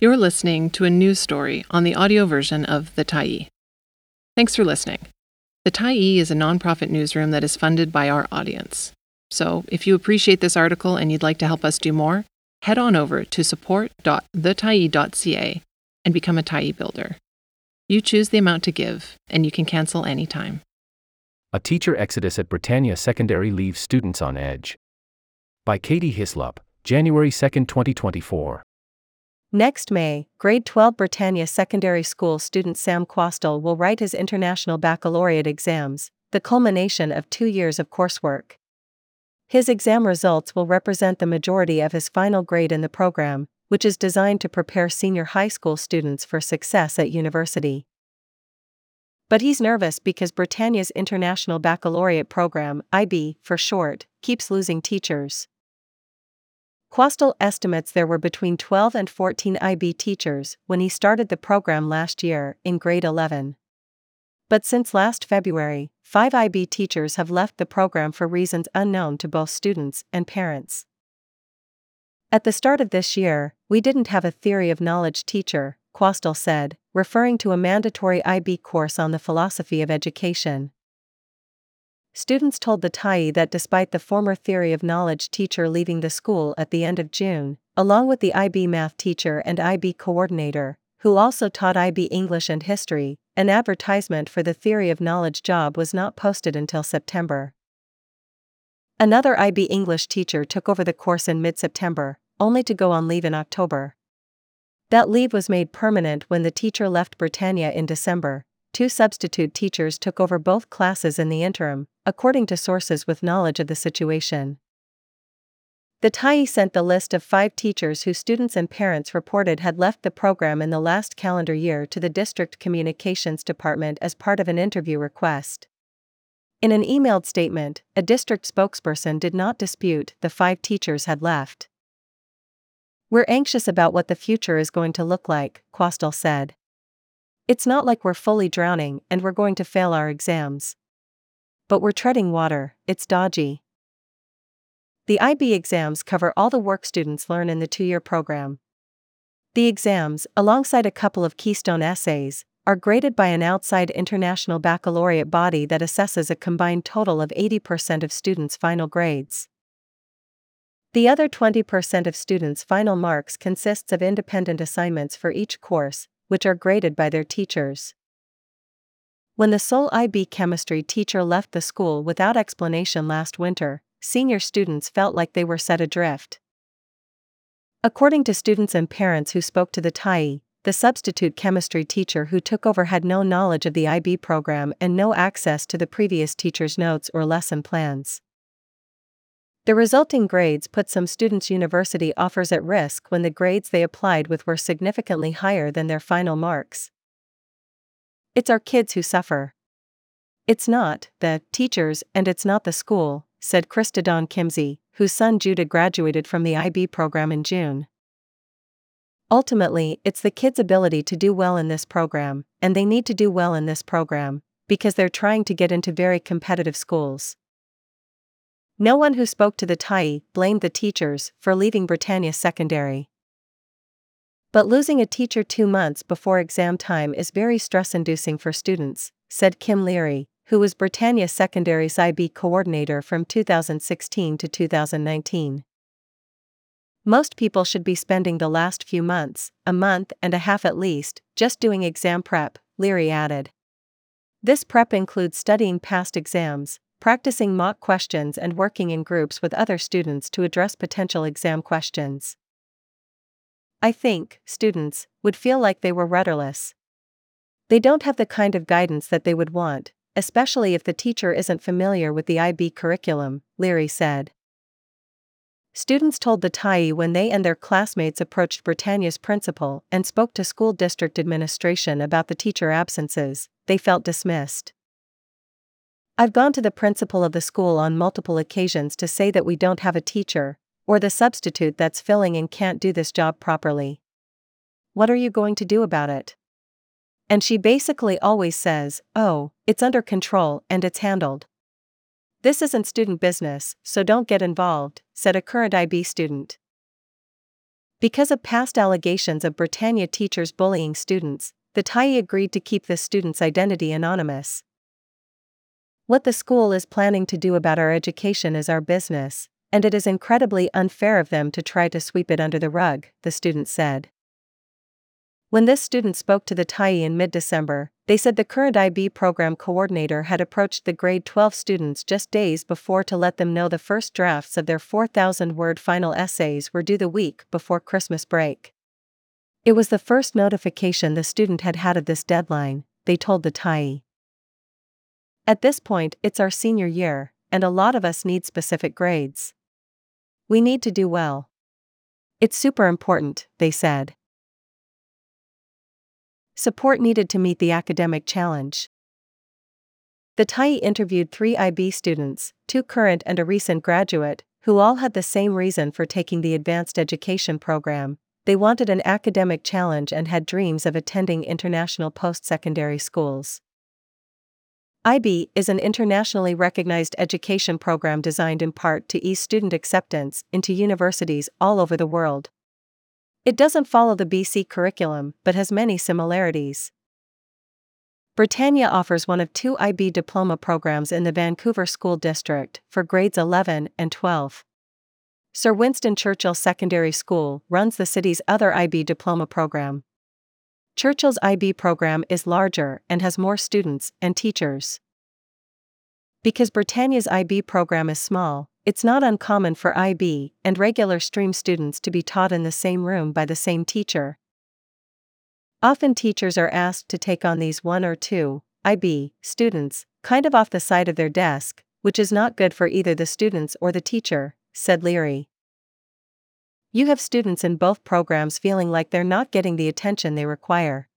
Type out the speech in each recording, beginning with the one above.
You're listening to a news story on the audio version of The Tyee. Thanks for listening. The Tyee is a nonprofit newsroom that is funded by our audience. So, if you appreciate this article and you'd like to help us do more, head on over to support.thetyee.ca and become a Tyee builder. You choose the amount to give, and you can cancel anytime. A teacher exodus at Britannia Secondary leaves students on edge. By Katie Hyslop, January 2, 2024. Next May, grade 12 Britannia Secondary School student Sam Quastel will write his International Baccalaureate exams, the culmination of two years of coursework. His exam results will represent the majority of his final grade in the program, which is designed to prepare senior high school students for success at university. But he's nervous because Britannia's International Baccalaureate program, IB for short, keeps losing teachers. Quastel estimates there were between 12 and 14 IB teachers when he started the program last year, in grade 11. But since last February, five IB teachers have left the program for reasons unknown to both students and parents. At the start of this year, we didn't have a theory of knowledge teacher, Quastel said, referring to a mandatory IB course on the philosophy of education. Students told the Tyee that despite the former theory of knowledge teacher leaving the school at the end of June, along with the IB math teacher and IB coordinator, who also taught IB English and history, an advertisement for the theory of knowledge job was not posted until September. Another IB English teacher took over the course in mid September, only to go on leave in October. That leave was made permanent when the teacher left Britannia in December. Two substitute teachers took over both classes in the interim, according to sources with knowledge of the situation. The Tyee sent the list of five teachers whose students and parents reported had left the program in the last calendar year to the district communications department as part of an interview request. In an emailed statement, a district spokesperson did not dispute the five teachers had left. We're anxious about what the future is going to look like, Quastel said. It's not like we're fully drowning and we're going to fail our exams. But we're treading water, it's dodgy. The IB exams cover all the work students learn in the two year program. The exams, alongside a couple of keystone essays, are graded by an outside international baccalaureate body that assesses a combined total of 80% of students' final grades. The other 20% of students' final marks consists of independent assignments for each course, which are graded by their teachers. When the sole IB chemistry teacher left the school without explanation last winter, senior students felt like they were set adrift. According to students and parents who spoke to the Tyee, the substitute chemistry teacher who took over had no knowledge of the IB program and no access to the previous teacher's notes or lesson plans. The resulting grades put some students' university offers at risk when the grades they applied with were significantly higher than their final marks. It's our kids who suffer. It's not the teachers and it's not the school, said Krista Dawn Kimsey, whose son Judah graduated from the IB program in June. Ultimately, it's the kids' ability to do well in this program, and they need to do well in this program, because they're trying to get into very competitive schools. No one who spoke to the Tyee blamed the teachers for leaving Britannia Secondary. But losing a teacher two months before exam time is very stress inducing for students, said Kim Leary, who was Britannia Secondary's IB coordinator from 2016 to 2019. Most people should be spending the last few months, a month and a half at least, just doing exam prep, Leary added. This prep includes studying past exams, practicing mock questions and working in groups with other students to address potential exam questions. I think students would feel like they were rudderless. They don't have the kind of guidance that they would want, especially if the teacher isn't familiar with the IB curriculum, Leary said. Students told the Tyee when they and their classmates approached Britannia's principal and spoke to school district administration about the teacher absences, they felt dismissed. I've gone to the principal of the school on multiple occasions to say that we don't have a teacher, or the substitute that's filling and can't do this job properly. What are you going to do about it? And she basically always says, oh, it's under control and it's handled. This isn't student business, so don't get involved, said a current IB student. Because of past allegations of Britannia teachers bullying students, the Tyee agreed to keep the student's identity anonymous. What the school is planning to do about our education is our business, and it is incredibly unfair of them to try to sweep it under the rug, the student said. When this student spoke to the Tyee in mid December, they said the current IB program coordinator had approached the grade 12 students just days before to let them know the first drafts of their 4,000 word final essays were due the week before Christmas break. It was the first notification the student had had of this deadline, they told the Tyee. At this point, it's our senior year, and a lot of us need specific grades. We need to do well. It's super important, they said. Support needed to meet the academic challenge. The Tyee interviewed three IB students, two current and a recent graduate, who all had the same reason for taking the advanced education program. They wanted an academic challenge and had dreams of attending international post secondary schools. IB is an internationally recognized education program designed in part to ease student acceptance into universities all over the world. It doesn't follow the BC curriculum but has many similarities. Britannia offers one of two IB diploma programs in the Vancouver School District for grades 11 and 12. Sir Winston Churchill Secondary School runs the city's other IB diploma program. Churchill's IB program is larger and has more students and teachers. Because Britannia's IB program is small, it's not uncommon for IB and regular stream students to be taught in the same room by the same teacher. Often teachers are asked to take on these one or two IB students, kind of off the side of their desk, which is not good for either the students or the teacher, said Leary. You have students in both programs feeling like they're not getting the attention they require.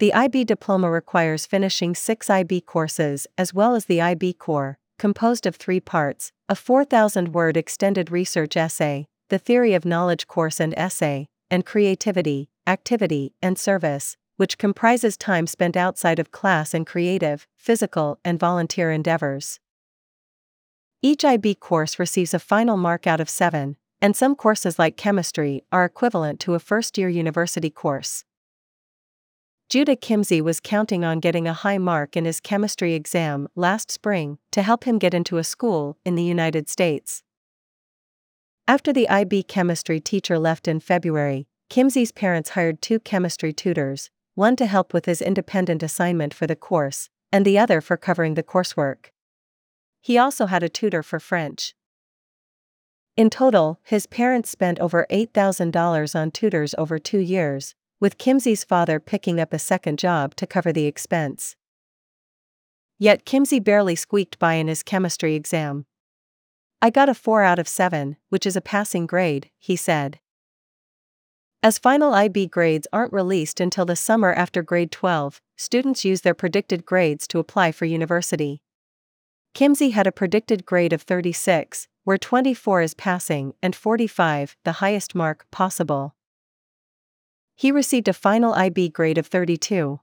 The IB diploma requires finishing six IB courses as well as the IB core, composed of three parts a 4,000 word extended research essay, the Theory of Knowledge course and essay, and Creativity, Activity, and Service, which comprises time spent outside of class in creative, physical, and volunteer endeavors. Each IB course receives a final mark out of seven, and some courses like chemistry are equivalent to a first year university course. Judah Kimsey was counting on getting a high mark in his chemistry exam last spring to help him get into a school in the United States. After the IB chemistry teacher left in February, Kimsey's parents hired two chemistry tutors, one to help with his independent assignment for the course, and the other for covering the coursework. He also had a tutor for French. In total, his parents spent over $8,000 on tutors over two years, with Kimsey's father picking up a second job to cover the expense. Yet Kimsey barely squeaked by in his chemistry exam. I got a 4 out of 7, which is a passing grade, he said. As final IB grades aren't released until the summer after grade 12, students use their predicted grades to apply for university. Kimsey had a predicted grade of 36, where 24 is passing and 45 the highest mark possible. He received a final IB grade of 32.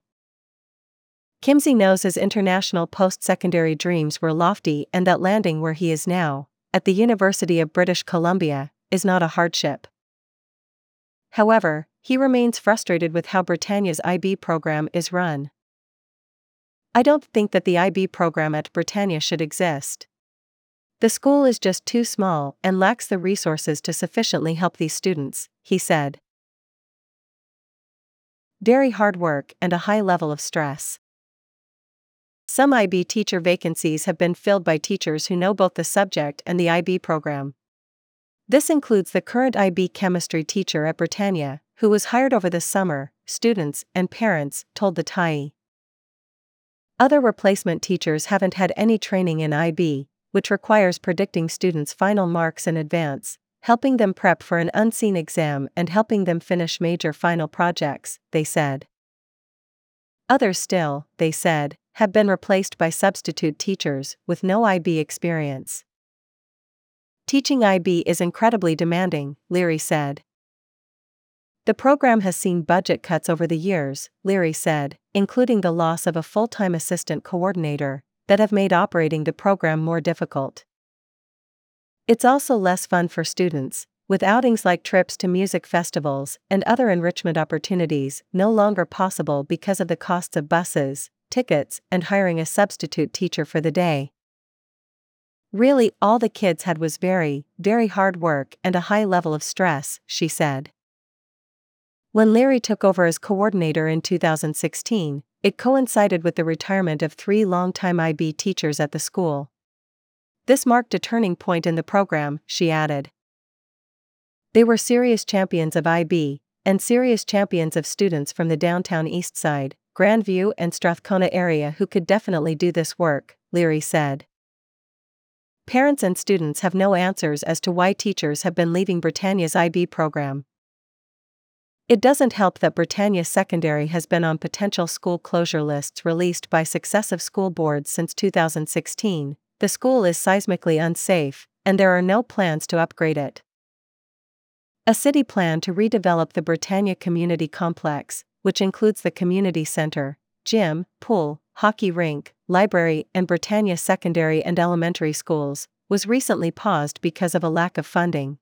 Kimsey knows his international post secondary dreams were lofty and that landing where he is now, at the University of British Columbia, is not a hardship. However, he remains frustrated with how Britannia's IB program is run. I don't think that the IB program at Britannia should exist. The school is just too small and lacks the resources to sufficiently help these students, he said very hard work, and a high level of stress. Some IB teacher vacancies have been filled by teachers who know both the subject and the IB program. This includes the current IB chemistry teacher at Britannia, who was hired over the summer, students and parents told the Tyee. Other replacement teachers haven't had any training in IB, which requires predicting students' final marks in advance, helping them prep for an unseen exam and helping them finish major final projects, they said. Others still, they said, have been replaced by substitute teachers with no IB experience. Teaching IB is incredibly demanding, Leary said. The program has seen budget cuts over the years, Leary said, including the loss of a full time assistant coordinator, that have made operating the program more difficult. It's also less fun for students, with outings like trips to music festivals and other enrichment opportunities no longer possible because of the costs of buses, tickets, and hiring a substitute teacher for the day. Really, all the kids had was very, very hard work and a high level of stress, she said. When Leary took over as coordinator in 2016, it coincided with the retirement of three longtime IB teachers at the school. This marked a turning point in the program, she added. They were serious champions of IB, and serious champions of students from the downtown east side, Grandview and Strathcona area who could definitely do this work, Leary said. Parents and students have no answers as to why teachers have been leaving Britannia's IB program. It doesn't help that Britannia Secondary has been on potential school closure lists released by successive school boards since 2016. The school is seismically unsafe, and there are no plans to upgrade it. A city plan to redevelop the Britannia Community Complex, which includes the community center, gym, pool, hockey rink, library, and Britannia secondary and elementary schools, was recently paused because of a lack of funding.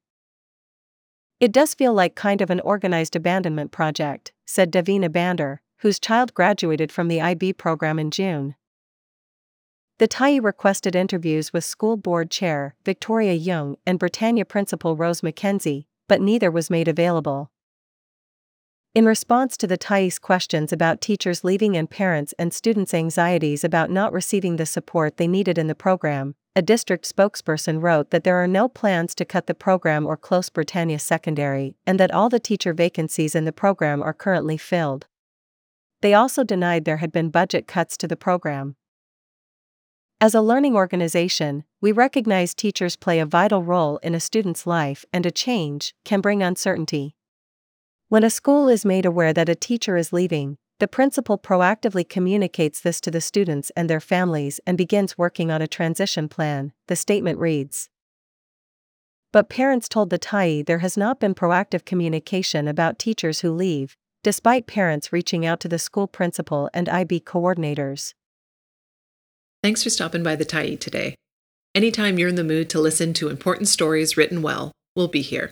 It does feel like kind of an organized abandonment project, said Davina Bander, whose child graduated from the IB program in June. The Tyee requested interviews with school board chair Victoria Young and Britannia principal Rose McKenzie, but neither was made available. In response to the Tyee's questions about teachers leaving and parents and students' anxieties about not receiving the support they needed in the program, a district spokesperson wrote that there are no plans to cut the program or close Britannia Secondary, and that all the teacher vacancies in the program are currently filled. They also denied there had been budget cuts to the program. As a learning organization, we recognize teachers play a vital role in a student's life and a change can bring uncertainty. When a school is made aware that a teacher is leaving, the principal proactively communicates this to the students and their families and begins working on a transition plan, the statement reads. But parents told the Tyee there has not been proactive communication about teachers who leave, despite parents reaching out to the school principal and IB coordinators. Thanks for stopping by the Tyee today. Anytime you're in the mood to listen to important stories written well, we'll be here.